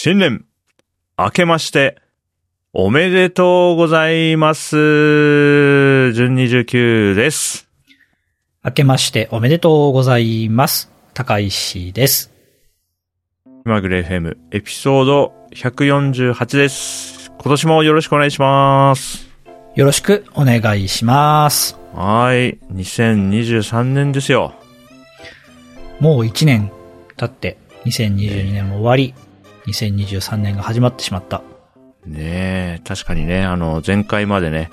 新年、明けまして、おめでとうございます。順29です。明けましておめでとうございます。高石です。気まぐれ FM エピソード148です。今年もよろしくお願いします。よろしくお願いします。はい。2023年ですよ。もう1年経って、2022年も終わり、2023年が始まってしまった。ねえ、確かにね、あの、前回までね、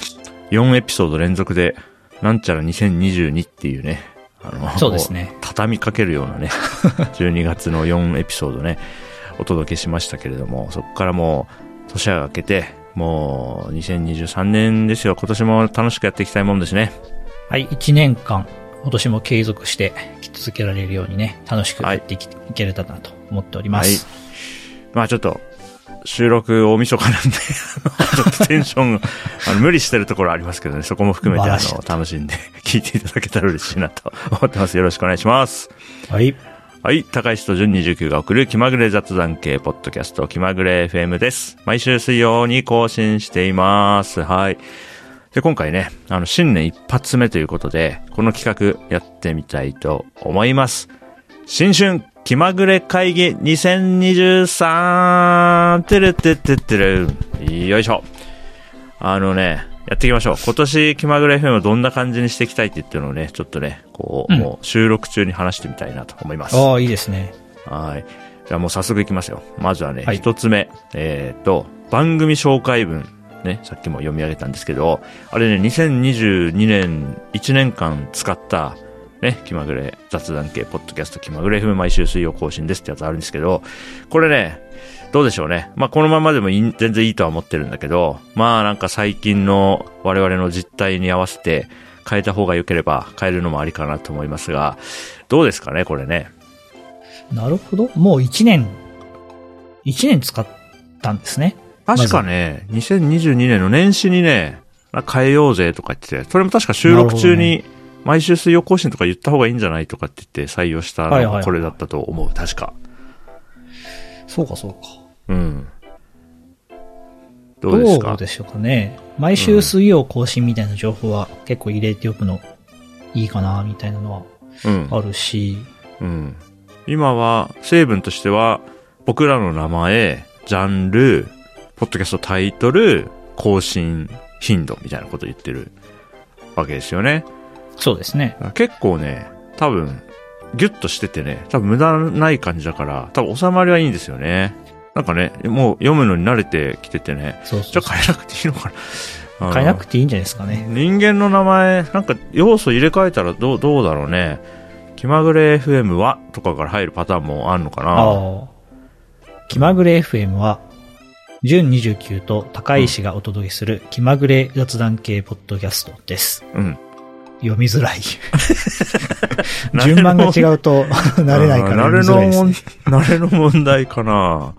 4エピソード連続で、なんちゃら2022っていうね、あの、そうですね。畳みかけるようなね、12月の4エピソードね、お届けしましたけれども、そこからもう、年が明けて、もう、2023年ですよ。今年も楽しくやっていきたいもんですね。はい、1年間、今年も継続して生き続けられるようにね、楽しくやっていき、い、けれたらなと思っております。まあちょっと、収録大晦日なんで、ちょっとテンションが、あの、無理してるところありますけどね、そこも含めて、あの、楽しんで 聞いていただけたら嬉しいなと思ってます。よろしくお願いします。はい。はい。高石と純29が送る気まぐれ雑談系ポッドキャスト気まぐれ FM です。毎週水曜に更新しています。はい。で、今回ね、あの、新年一発目ということで、この企画やってみたいと思います。新春気まぐれ会議 2023! てるてってってる。よいしょ。あのね、やっていきましょう。今年気まぐれ FM をどんな感じにしていきたいって言ってるのをね、ちょっとね、こう、うんもう収録中に話してみたいなと思います。ああ、いいですね。はい。じゃあもう早速いきますよ。まずはね、はい一、つ目。えっ、と、番組紹介文。ね、さっきも読み上げたんですけど、あれね、2022年、1年間使った、ね、気まぐれ雑談系、ポッドキャスト気まぐれ FM 毎週水曜更新ですってやつあるんですけど、これね、どうでしょうね。まあ、このままでもいい全然いいとは思ってるんだけど、まあ、なんか最近の我々の実態に合わせて変えた方が良ければ変えるのもありかなと思いますが、どうですかね、これね。なるほど。もう1年、1年使ったんですね。確かね、2022年の年始にね、変えようぜとか言ってて、それも確か収録中に、毎週水曜更新とか言った方がいいんじゃないとかって言って採用したのがこれだったと思う、確か。そうか、そうか。うん。どうですか？どうでしょうかね。毎週水曜更新みたいな情報は結構入れておくのいいかな、みたいなのうん。はあるし、うん。今は、成分としては、僕らの名前、ジャンル、ポッドキャストタイトル、更新頻度みたいなこと言ってるわけですよね。そうですね。結構ね、多分、ギュッとしててね、多分無駄ない感じだから、多分収まりはいいんですよね。なんかね、もう読むのに慣れてきててね、そうそうじゃあ変えなくていいのかな。変えなくてていいんじゃないですかね。人間の名前、なんか要素入れ替えたらどう、どうだろうね。気まぐれ FM はとかから入るパターンもあるのかな。気まぐれ FM は、準29と高石がお届けする気まぐれ雑談系ポッドキャストです。うん。読みづらい。順番が違うと慣れないから読みづらいですね。慣れの問題かな。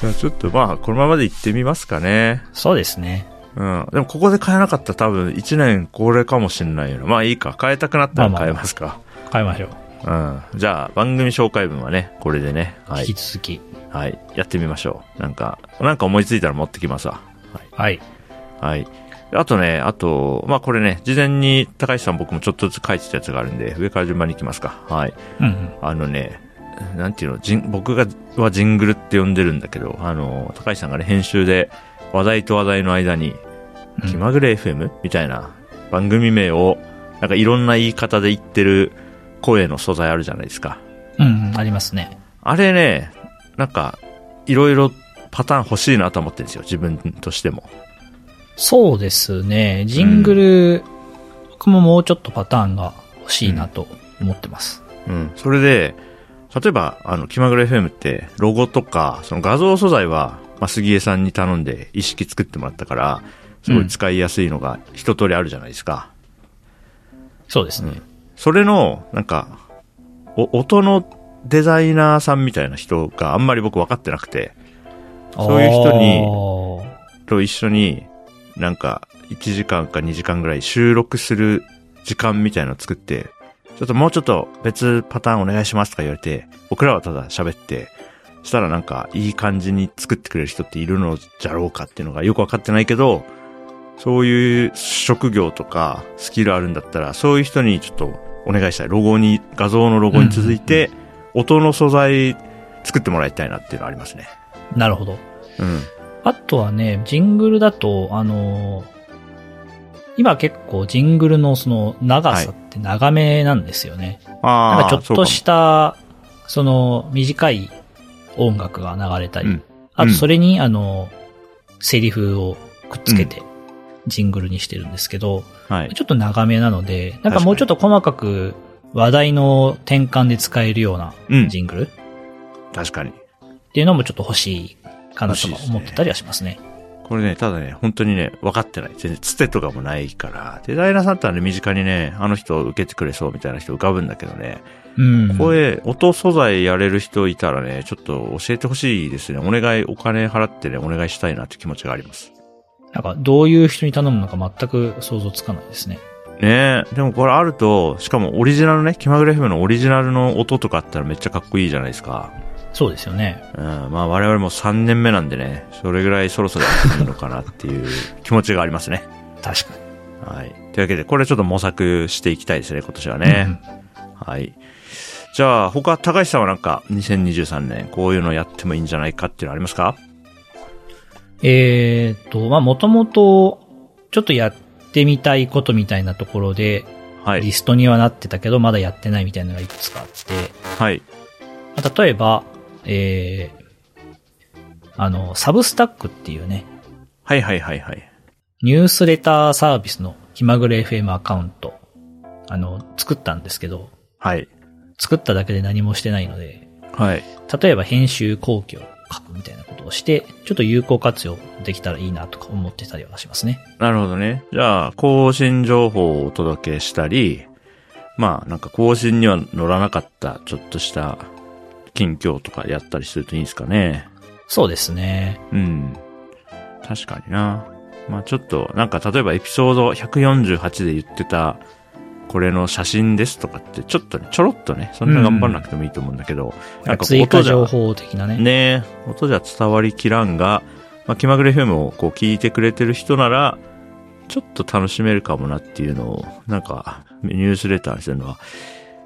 じゃあちょっとまあ、このままで行ってみますかね。そうですね。うん。でもここで変えなかったら多分1年これかもしんないよ。まあいいか。変えたくなったら変えますか。変えましょう。うん。じゃあ番組紹介文はね、これでね。はい引き。続き。はい。やってみましょう。なんか、なんか思いついたら持ってきますわ。はい。はい。あとね、あと、まあこれね、事前に高橋さん僕もちょっとずつ書いてたやつがあるんで、上から順番に行きますか。はい。うんうん。あのね、なんていうの、ジン僕がはジングルって呼んでるんだけど、あの、高橋さんがね、編集で話題と話題の間に、うん気まぐれ FM? みたいな番組名を、なんかいろんな言い方で言ってる声の素材あるじゃないですか。うんうん、ありますね。あれね、なんか、いろいろパターン欲しいなと思ってるんですよ、自分としても。そうですね。ジングル、僕ももうちょっとパターンが欲しいなと思ってます。うん。それで、例えば、あの、気まぐれ FM って、ロゴとか、その画像素材は、まあ、杉江さんに頼んで一式作ってもらったから、すごい使いやすいのが一通りあるじゃないですか。そうですね。それの、なんか、お、音のデザイナーさんみたいな人があんまり僕分かってなくて、そういう人にに、と一緒に、なんか、1時間か2時間ぐらい収録する時間みたいなのを作って、ちょっともうちょっと別パターンお願いしますとか言われて、僕らはただ喋って、したらなんかいい感じに作ってくれる人っているのじゃろうかっていうのがよくわかってないけど、そういう職業とかスキルあるんだったら、そういう人にちょっとお願いしたい。ロゴに、画像のロゴに続いて、音の素材作ってもらいたいなっていうのはありますね。なるほど。うん。あとはね、ジングルだと、あのー今結構ジングルのその長さって長めなんですよね。ああ。なんかちょっとした、その短い音楽が流れたり、うんあとそれにあの、セリフをくっつけて、ジングルにしてるんですけど、そうかも。はい。ちょっと長めなので、なんかもうちょっと細かく話題の転換で使えるようなうん。ジングルっ確かに。ていうのもちょっと欲しいかなと思ってたりはしますね。これね、ただね、本当にね、分かってない。全然、つてとかもないから、デザイナーさんってはね、身近にね、あの人を受けてくれそうみたいな人浮かぶんだけどね、うん。声、音素材やれる人いたらね、ちょっと教えてほしいですね。お願い、お金払ってね、お願いしたいなって気持ちがあります。なんかどういう人に頼むのか全く想像つかないですね。ねえ、でもこれあると、しかもオリジナルね、気まぐれ FM のオリジナルの音とかあったらめっちゃかっこいいじゃないですか。そうですよね。うん、まあ我々も3年目なんでね、それぐらいそろそろやってもいいのかなっていう 気持ちがありますね。確かに。はい。というわけで、これちょっと模索していきたいですね、今年はね。はい。じゃあ、他、高橋さんはなんか、2023年、こういうのやってもいいんじゃないかっていうのありますか？えーっと、まあ、もともと、ちょっとやってみたいことみたいなところで、はい。リストにはなってたけど、まだやってないみたいなのがいくつかあって、はい。まあ例えば、えー、あの、サブスタックっていうね、はいはいはいはい。ニュースレターサービスの気まぐれ FM アカウント、あの、作ったんですけど、はい。作っただけで何もしてないので、はい。例えば編集後期を書くみたいなことをして、ちょっと有効活用できたらいいなとか思ってたりはしますね。なるほどね。じゃあ、更新情報をお届けしたり、まあ、なんか更新には乗らなかった、ちょっとした近況とかやったりするといいんですかね。そうですね。うん。確かにな。まあちょっと、なんか例えばエピソード148で言ってた、これの写真ですとかって、ちょっとね、ちょろっとね、そんな頑張らなくてもいいと思うんだけど、なんか追加情報的なね。ね音じゃ伝わりきらんが、まあ気まぐれ FM をこう聞いてくれてる人なら、ちょっと楽しめるかもなっていうのを、なんか、ニュースレターにするのは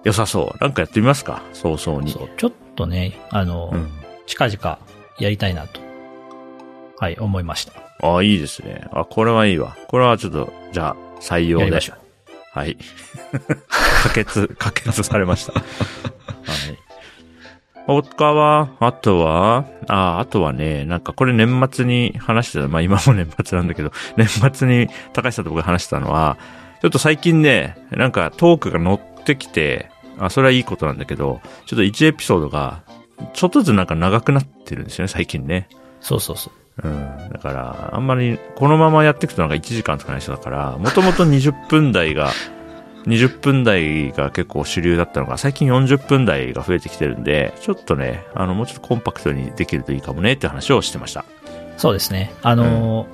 良さそう。なんかやってみますか？早々に。そう、ちょっとね、あの、うん。近々やりたいなと、はい、思いました。ああ、いいですね。あ、これはいいわ。これはちょっと、じゃあ、採用でやりまし。ょう。はい。可決、可決されました。はい。他は、あとは、あ、あとはね、なんかこれ年末に話してた、まあ今も年末なんだけど、年末に高橋さんと僕が話してたのは、ちょっと最近ね、なんかトークが乗ってきて、あ、それはいいことなんだけど、ちょっと1エピソードが、ちょっとずつなんか長くなってるんですよね、最近ね。そうそうそう。うん。だから、あんまり、このままやっていくとなんか1時間とかない人だから、もともと20分台が、20分台が結構主流だったのが、最近40分台が増えてきてるんで、ちょっとね、あの、もうちょっとコンパクトにできるといいかもねって話をしてました。そうですね。あのー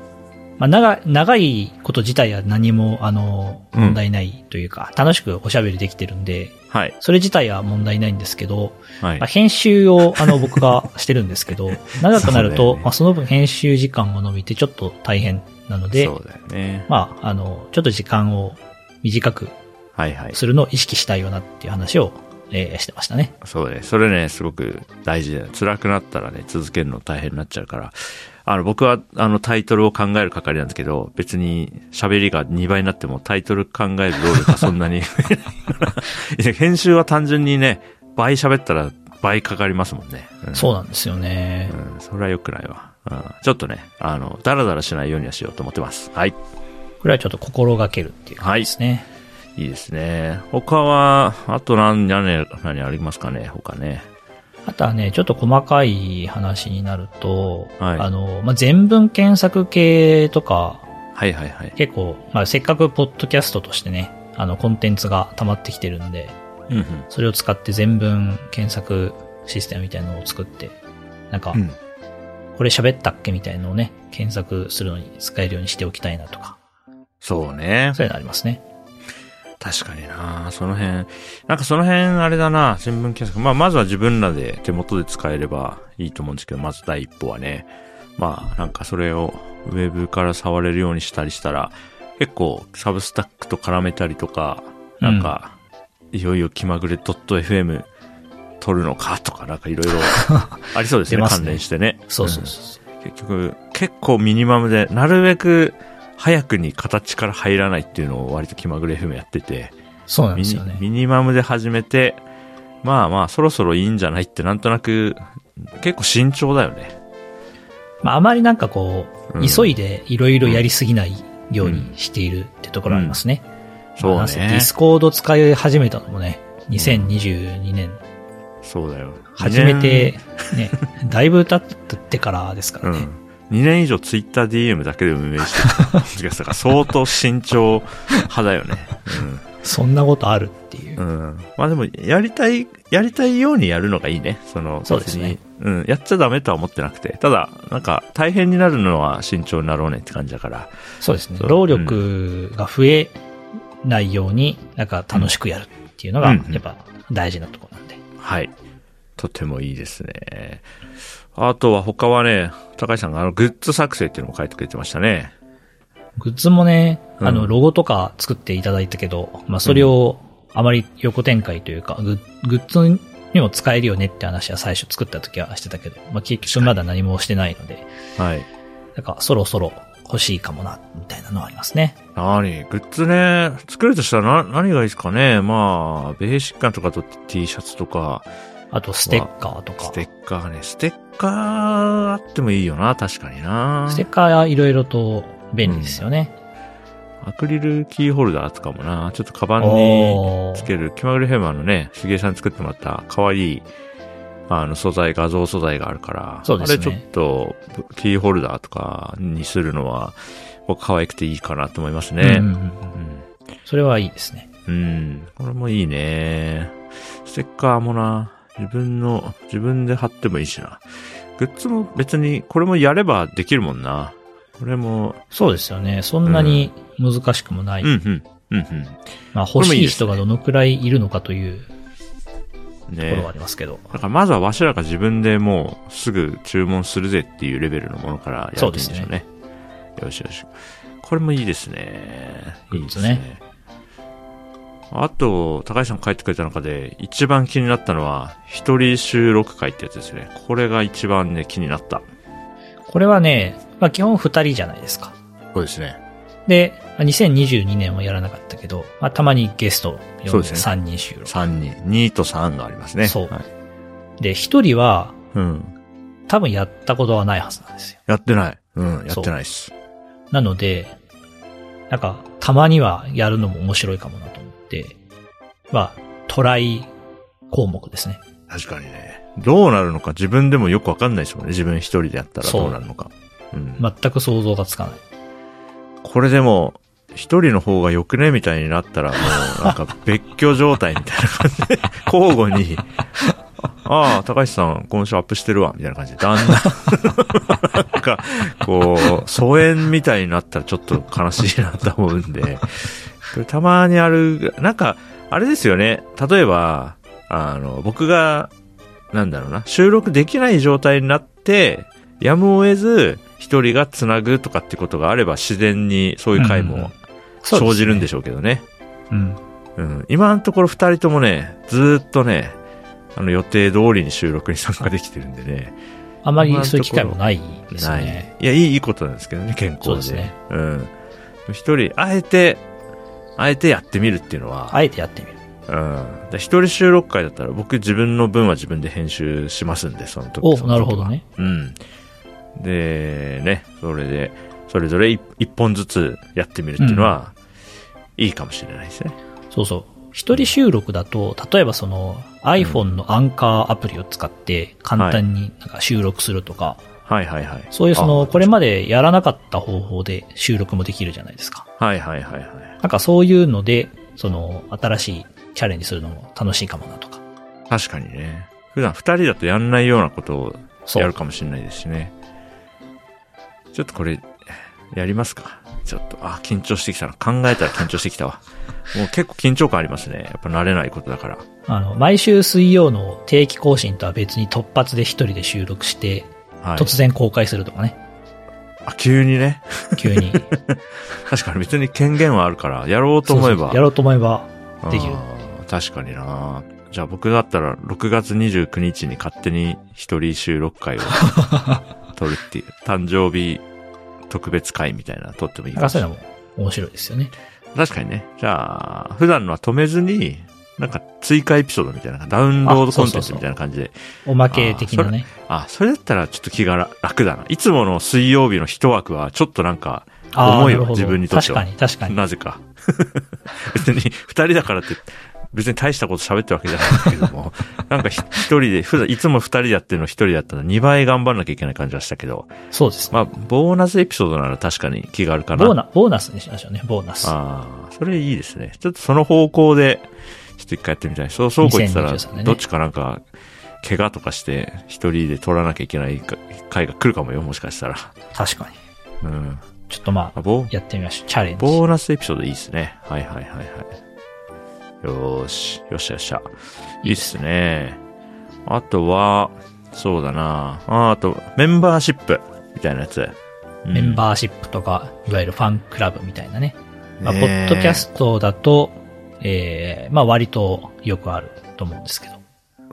まあ、長い、長いこと自体は何も、あの問題ないというか、楽しくおしゃべりできてるんで、はい。それ自体は問題ないんですけど、はいまあ、。編集を、あの、僕がしてるんですけど、長くなると、ねまあ、その分編集時間も伸びてちょっと大変なので、そうだよね。まあ、あの、ちょっと時間を短くはいはい。するのを意識したいよなっていう話を、えーしてましたね。そうね。それね、すごく大事だよ。辛くなったらね、続けるの大変になっちゃうから。あの、僕は、あの、タイトルを考える係なんですけど、別に喋りが2倍になってもタイトル考える労力がそんなに 編集は単純にね、倍喋ったら倍かかりますもんね。うん、そうなんですよね。うん、それは良くないわ。うん、ちょっとね、あの、ダラダラしないようにはしようと思ってます。はい。これはちょっと心がけるっていう感じですね。いいですね。他は、あと何、何、何ありますかね？他ね。あとはね、ちょっと細かい話になると、はいあの、まあ、全文検索系とか、はいはいはい。結構、まあ、せっかくポッドキャストとしてね、あの、コンテンツが溜まってきてるんで、うんうん。それを使って全文検索システムみたいなのを作って、なんか、うんこれ喋ったっけみたいなのをね、検索するのに使えるようにしておきたいなとか、そうね。そういうのありますね。確かになその辺。なんかその辺あれだな新聞検索。まあまずは自分らで手元で使えればいいと思うんですけど、まず第一歩はね。まあなんかそれをウェブから触れるようにしたりしたら、結構サブスタックと絡めたりとか、なんか、いよいよ気まぐれ .fm 撮るのかとか、なんかいろいろ ありそうですね、ね関連してね。そうそうそう。うん結局、結構ミニマムで、なるべく早くに形から入らないっていうのを割と気まぐれ FM やってて、そうなんですよね。ミニマムで始めて、まあまあ、そろそろいいんじゃないってなんとなく、結構慎重だよね。まあ、あまりなんかこう、うん急いでいろいろやりすぎないようにしているってところありますね。そうまあなんせデねィ。スコード使い始めたのもね、2022年、そうだよ。初めて、ね、だいぶ経ってからですかうんらね。。2年以上ツイッター DM だけで運営してた気がしたから、相当慎重派だよね。そんなことあるっていう。うん。うん。まあでも、やりたい、やりたいようにやるのがいいね。その、そうですね。うん。やっちゃダメとは思ってなくて。ただ、なんか、大変になるのは慎重になろうねって感じだから。そうですね労力が増えないように、なんか楽しくやるっていうのが、うんやっぱ大事なところなんで。はい。とてもいいですね。あとは他はね、高橋さんがあの、グッズ作成っていうのも書いてくれてましたね。グッズもね、うんあの、ロゴとか作っていただいたけど、まあ、それをあまり横展開というか、グッグッズにも使えるよねって話は最初作った時はしてたけど、まあ、結局まだ何もしてないので、はい。なんかそろそろ欲しいかもな、みたいなのはありますね。何？グッズね、作るとしたらな、何がいいですかねまあ、ベーシックなとかと T シャツとか、あとステッカーとかス。テッカーね、ステッカーあってもいいよな、確かにな。ステッカーはいろいろと便利ですよね。アクリルキーホルダーとかもな、ちょっとカバンにつける、気まぐれヘマのね、しげさん作ってもらった可愛い、あの素材、画像素材があるから、そうですねあれちょっと、キーホルダーとかにするのは、僕可愛くていいかなと思いますね。うんうんうんうんそれはいいですね。うん。これもいいね。ステッカーもな、自分の、自分で貼ってもいいしな。グッズも別に、これもやればできるもんな。これも、そうですよね。そんなに難しくもない。うんうん。うんまあこれもいいですね欲しい人がどのくらいいるのかといううん。ところはねありますけど。だからまずはわしらが自分でもうすぐ注文するぜっていうレベルのものからやるんでしょうね。よしよし。これもいいですね。いいですね。あと、高橋さん書いてくれた中で一番気になったのは、一人収録会ってやつですね。これが一番ね、気になった。これはね、まあ基本二人じゃないですか。そうですね。で、まあ2022年はやらなかったけど、まあたまにゲスト呼んでそうですね3人収録。3人。2と3がありますね。そうはい。で、一人はうん。多分やったことはないはずなんですよ。やってない。うん、やってないっす。なので、なんか、たまにはやるのも面白いかもなとまあ、トライ項目ですね。確かにね。どうなるのか自分でもよくわかんないですもんね。自分一人でやったらどうなるのか。うん。全く想像がつかない。これでも、一人の方が良くねみたいになったら、もう、なんか 別居状態みたいな感じで、交互に、ああ、高橋さん、今週アップしてるわ、みたいな感じで、だんだん、なんか、こう、疎遠みたいになったらちょっと悲しいなと思うんで、これたまにある、なんか、あれですよね、例えば、あの、僕が、なんだろうな、収録できない状態になって、やむを得ず、一人が繋ぐとかってことがあれば、自然にそういう回も生じるんでししょうけどね。ょう。うん。うん。今のところ二人ともね、ずーっとね、あの予定通りに収録に参加できてるんでね。あまりそういう機会もないですないね。。いや、いい、いいことなんですけどね、健康で。そうですね。うん。一人、あえて、あえてやってみるっていうのは、あえてやってみる。うん。で一人収録会だったら僕自分の分は自分で編集しますんで、その時お、その時はなるほどね。うん。で、ね、それで、それぞれ一一本ずつやってみるっていうのは、いいかもしれないですね。そうそう。一人収録だと、例えばその iPhone のアンカーアプリを使って簡単になんか収録するとか、はいはいはい。そういうその、あこれまでやらなかった方法で収録もできるじゃないですか。はいはいはいはい。なんかそういうので、その、新しいチャレンジするのも楽しいかもなとか。確かにね。普段二人だとやんないようなことを。やるかもしれないですしね。ちょっとこれ、やりますか。ちょっと、あ、緊張してきたな。考えたら緊張してきたわ。もう結構緊張感ありますね。やっぱ慣れないことだから。あの、毎週水曜の定期更新とは別に突発で一人で収録して、はい。突然公開するとかね。あ、急にね。急に。確かに別に権限はあるから、やろうと思えば。そうそうやろうと思えばできる。確かになじゃあ僕だったら6月29日に勝手に一人収録会を 撮るっていう、誕生日特別会みたいなの撮ってもいいかもしれないそういうのも面白いですよね。確かにね。じゃあ、普段のは止めずに、なんか追加エピソードみたいな、ダウンロードコンテンツみたいな感じで。おまけ的なね。あ、それだったらちょっと気が楽だな。いつもの水曜日の一枠はちょっとなんか、重いわ自分にとっては確かに、確かに。なぜか。別に二人だからって、別に大したこと喋ってるわけじゃないんですけども、なんかひ一人で、普段、いつも二人でやってるの一人だったら二倍頑張んなきゃいけない感じはしたけど、そうですね。まあ、ボーナスエピソードなら確かに気があるかな。ボーナ、ボーナスにしましょうね、ボーナス。ああ、それいいですね。ちょっとその方向で、ちょっと一回やってみたい。そう、そうこってたら、2023年ねどっちかなんか、怪我とかして、一人で取らなきゃいけないか回が来るかもよ、もしかしたら。確かに。うん。ちょっとまあ、あ、やってみましょう。チャレンジ。ボーナスエピソードいいですね。はいはいはいはい。よーし、よっしゃよっしゃ。いいっすね。あとは、そうだなああと、メンバーシップみたいなやつ。うんメンバーシップとか、いわゆるファンクラブみたいなね。まあ、ポッドキャストだと、えー、まあ割とよくあると思うんですけど。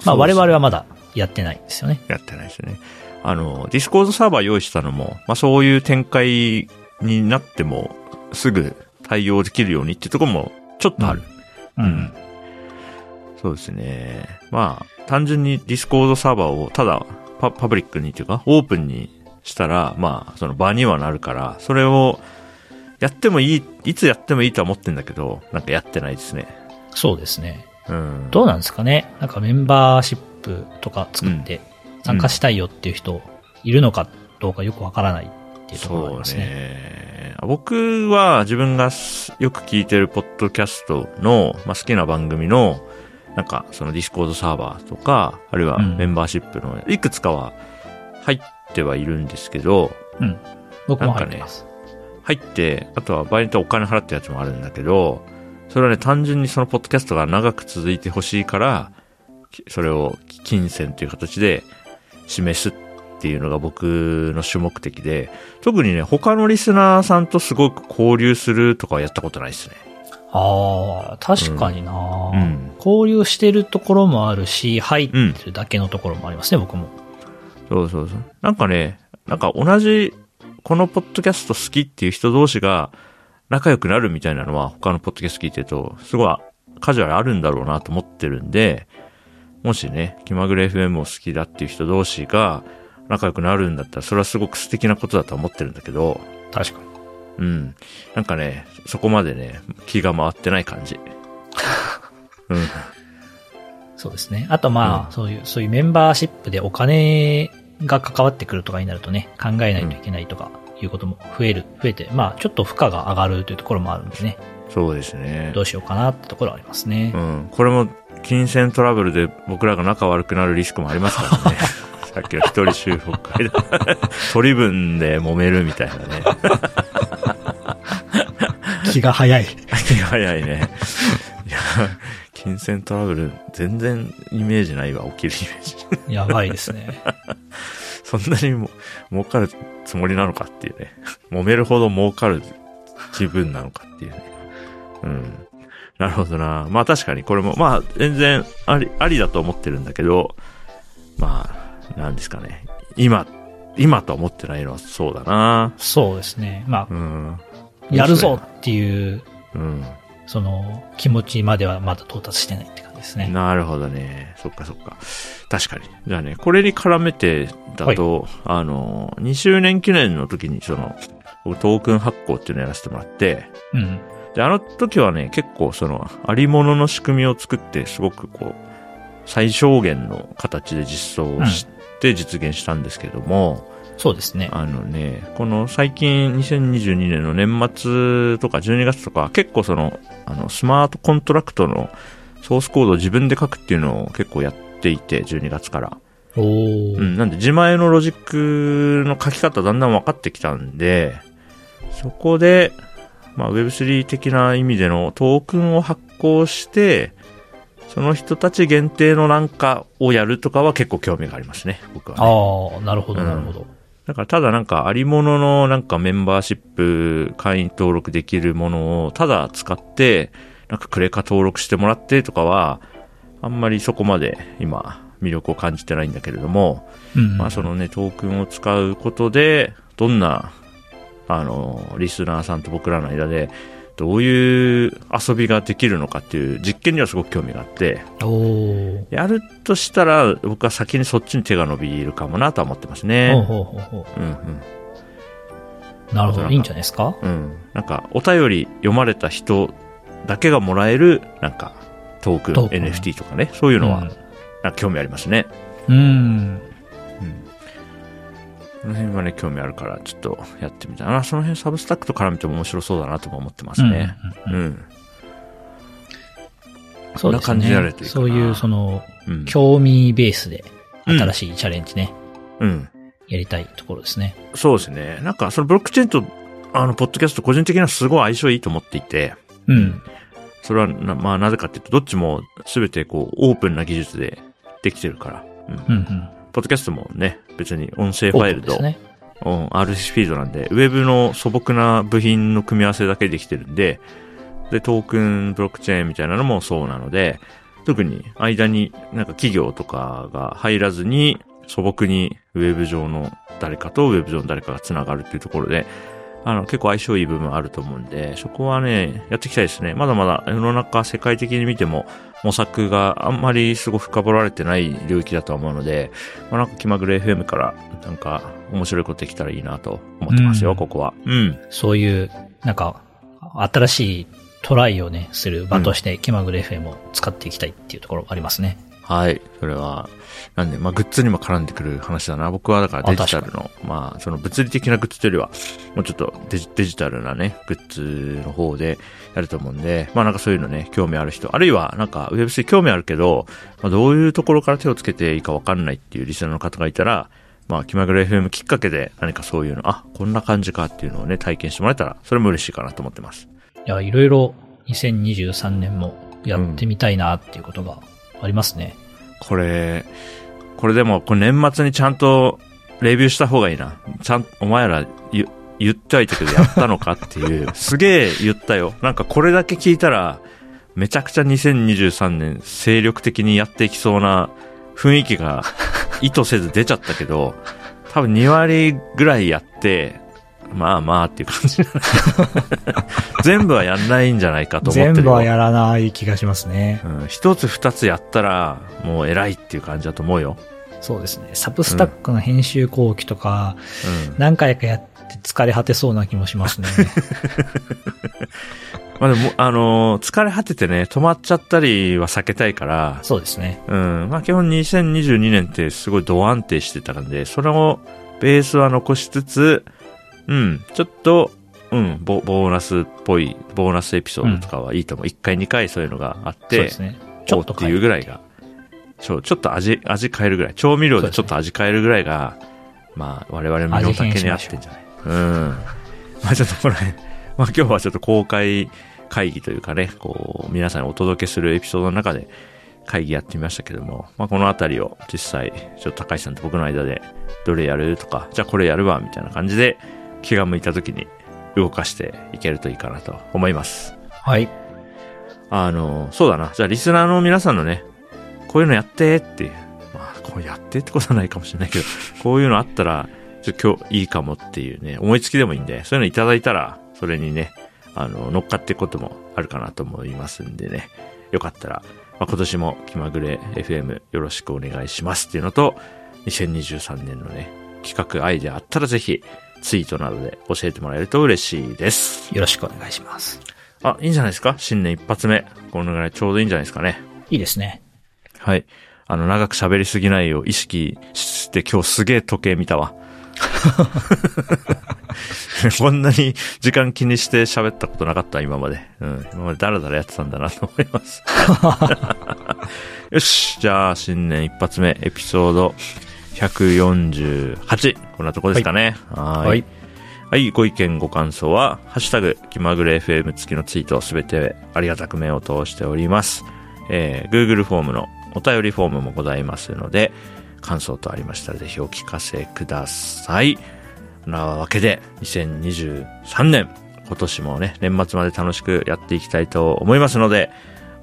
まあ我々はまだやってないんですよね。やってないですね。あの、ディスコードサーバー用意したのも、まあそういう展開になっても、すぐ対応できるようにっていうところも、ちょっとある。ううん。そうですね。まあ、単純にディスコードサーバーをただパ、パブリックにというか、オープンにしたら、まあ、その場にはなるから、それをやってもいい、いつやってもいいとは思ってんだけど、なんかやってないですね。そうですね。うん。どうなんですかねなんかメンバーシップとか作って参加したいよっていう人いるのかどうかよくわからないっていうところがありそうますね。ね。僕は自分がすよく聞いてるポッドキャストの、まあ、好きな番組の、なんかそのディスコードサーバーとか、あるいはうんメンバーシップのいくつかは入ってはいるんですけど、うん。僕も入ってます。入って、あとは場合によってはお金払ったやつもあるんだけど、それはね、単純にそのポッドキャストが長く続いてほしいから、きそれを金銭という形で示すっていうのが僕の主目的で、特にね、他のリスナーさんとすごく交流するとかはやったことないですね。ああ、確かにな、うん交流してるところもあるし、入ってるだけのところもありますね、僕も。そうそうそう。なんかね、なんか同じ、このポッドキャスト好きっていう人同士が仲良くなるみたいなのは他のポッドキャスト聞いてると、すごいカジュアルあるんだろうなと思ってるんで、もしね、気まぐれ FM を好きだっていう人同士が仲良くなるんだったら、それはすごく素敵なことだとは思ってるんだけど、確かに。うん。なんかね、そこまでね、気が回ってない感じ。うん。そうですね。あとまあ、そういう、そういうメンバーシップでお金が関わってくるとかになるとね、考えないといけないとかいうことも増える、増えて、まあちょっと負荷が上がるというところもあるんでね、そうですねど。うしようかなってところはありますねう。ん。これも、金銭トラブルで僕らが仲悪くなるリスクもありますからね。さっきの一人収録会で。取り分で揉めるみたいなね。気が早い。気が早いね。いや、金銭トラブル、全然イメージないわ、起きるイメージ。やばいですね。そんなにも儲かるつもりなのかっていうね。揉めるほど儲かる気分なのかっていうね。うん。なるほどな。まあ確かにこれも、まあ全然あり、ありだと思ってるんだけど、まあ、なんですかね。今、今とは思ってないのはそうだな。そうですね。まあう、ん。やるぞっていう、うん。その、気持ちまではまだ到達してないってですね。なるほどね。そっかそっか。確かに。じゃあね、これに絡めてだと、あの、2周年記念の時にその、僕トークン発行っていうのをやらせてもらって、うん。で、あの時はね、結構その、ありものの仕組みを作って、すごくこう、最小限の形で実装して実現したんですけども、そうですね。あのね、この最近2022年の年末とか12月とか結構その、あの、スマートコントラクトのソースコードを自分で書くっていうのを結構やっていて、12月から。うん、なんで自前のロジックの書き方だんだん分かってきたんで、そこで、まあ Web3 的な意味でのトークンを発行して、その人たち限定のなんかをやるとかは結構興味がありますね、僕は、ね。ああ、なるほど、うんなるほど。だからただなんかありもののなんかメンバーシップ会員登録できるものをただ使って、なんかクレカ登録してもらってとかは、あんまりそこまで今魅力を感じてないんだけれども、うん。まあそのね、トークンを使うことで、どんな、あの、リスナーさんと僕らの間で、どういう遊びができるのかっていう実験にはすごく興味があって。やるとしたら僕は先にそっちに手が伸びるかもなとは思ってますほうね。ほうほうほうんうん。う。なるほど。いいんじゃないですか？うん。なんか、お便り読まれた人だけがもらえる、なんか、トークン、トークン NFT とかね、そういうのは、なんか興味ありますね。うん。うん。うん。この辺はね、興味あるから、ちょっとやってみたいな。その辺サブスタックと絡めても面白そうだなとも思ってますね。うんうんうん。そうですこんな感じでやれねる。といいかなそういう、その、うん。興味ベースで、新しいチャレンジね、うん。やりたいところですね。そうですね。なんか、そのブロックチェーンと、あの、ポッドキャスト個人的にはすごい相性いいと思っていて、うん。それはな、まあ、なぜかっていうと、どっちもすべてこう、オープンな技術でできてるから。うん。うんうん。ポッドキャストもね、別に音声ファイルと、ね。うん、RC フィードなんで、ウェブの素朴な部品の組み合わせだけでできてるんで、で、トークン、ブロックチェーンみたいなのもそうなので、特に間になんか企業とかが入らずに素朴にウェブ上の誰かとウェブ上の誰かが繋がるっていうところで、あの、結構相性いい部分あると思うんで、そこはね、やっていきたいですね。まだまだ世の中世界的に見ても模索があんまりすごく深掘られてない領域だと思うので、まあ、なんか気まぐれ FM からなんか面白いことできたらいいなと思ってますよ、うんここは。うん。そういう、なんか、新しいトライをね、する場として、気まぐれ FM を使っていきたいっていうところがありますね。はい。それは、なんで、まあ、グッズにも絡んでくる話だな。僕はだからデジタルの、まあ、その物理的なグッズというよりは、もうちょっとデジデジタルなね、グッズの方でやると思うんで、まあなんかそういうのね、興味ある人、あるいはなんか Web3 興味あるけど、まあ、どういうところから手をつけていいかわかんないっていうリスナーの方がいたら、まあ、気まぐれ FM きっかけで何かそういうの、あ、こんな感じかっていうのをね、体験してもらえたら、それも嬉しいかなと思ってます。いや、いろいろ2023年もやってみたいなっていうことがありますね。これ、これでも、これ年末にちゃんとレビューした方がいいな。ちゃん、お前ら言言ってはいたけどやったのかっていう。すげえ言ったよ。なんかこれだけ聞いたら、めちゃくちゃ2023年精力的にやっていきそうな雰囲気が意図せず出ちゃったけど、多分2割ぐらいやって、まあまあっていう感じ。全部はやんないんじゃないかと思ってるよ。全部はやらない気がしますね。うん、一つ二つやったら、もう偉いっていう感じだと思うよ。そうですね。サブスタックの編集後期とか、うん。何回かやって疲れ果てそうな気もしますね。まあでも、あのー疲れ果ててね、止まっちゃったりは避けたいから、そうですね。うん。まあ基本2022年ってすごいド安定してたんで、それをベースは残しつつ、うん、ちょっと、うん、ボボーナスっぽい、ボーナスエピソードとかはいいと思う。一、回二回そういうのがあっそうてで、すね。ちょっとっていうぐらいが、そう、ちょっと味、味変えるぐらい、調味料でちょっと味変えるぐらいが、まあ、我々の身の丈に合ってんじゃない？う。ん。まあちょっとこれ、まあ今日はちょっと公開会議というかね、こう、皆さんにお届けするエピソードの中で会議やってみましたけども、まあこのあたりを実際、ちょっと高橋さんと僕の間で、どれやるとか、じゃあこれやるわ、みたいな感じで、気が向いた時に動かしていけるといいかなと思います。はい。あの、そうだな。じゃあ、リスナーの皆さんのね、こういうのやってっていう。まあ、こうやってってことはないかもしれないけど、こういうのあったら、ちょっと今日いいかもっていうね、思いつきでもいいんで、そういうのいただいたら、それにね、あの、乗っかっていくこともあるかなと思いますんでね。よかったら、まあ、今年も気まぐれ FM よろしくお願いしますっていうのと、2023年のね、企画アイデアあったらぜひ、ツイートなどで教えてもらえると嬉しいです。よろしくお願いします。あ、いいんじゃないですか？新年一発目。このぐらいちょうどいいんじゃないですかね？いいですね。はい。あの、長く喋りすぎないよう意識して今日すげえ時計見たわ。こんなに時間気にして喋ったことなかった、今まで。うん。今までダラダラやってたんだなと思います。よし。じゃあ、新年一発目、エピソード148。こんなとこですかね。はーい。はい。はい、ご意見、ご感想は、ハッシュタグ、気まぐれ FM 付きのツイートすべてありがたく目を通しております。えー、Google フォームのお便りフォームもございますので、感想とありましたらぜひお聞かせください。なわけで、2023年、今年もね、年末まで楽しくやっていきたいと思いますので、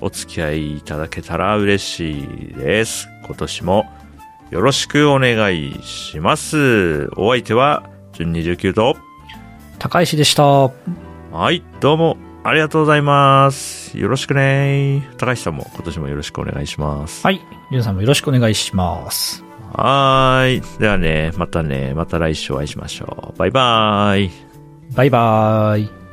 お付き合いいただけたら嬉しいです。今年もよろしくお願いします。お相手は、順29と、高石でした。はい、どうもありがとうございます。よろしくね。高橋さんも今年もよろしくお願いします。はい。りゅうさんもよろしくお願いします。はーい。ではね、またね、また来週お会いしましょう。バイバーイ。バイバーイ。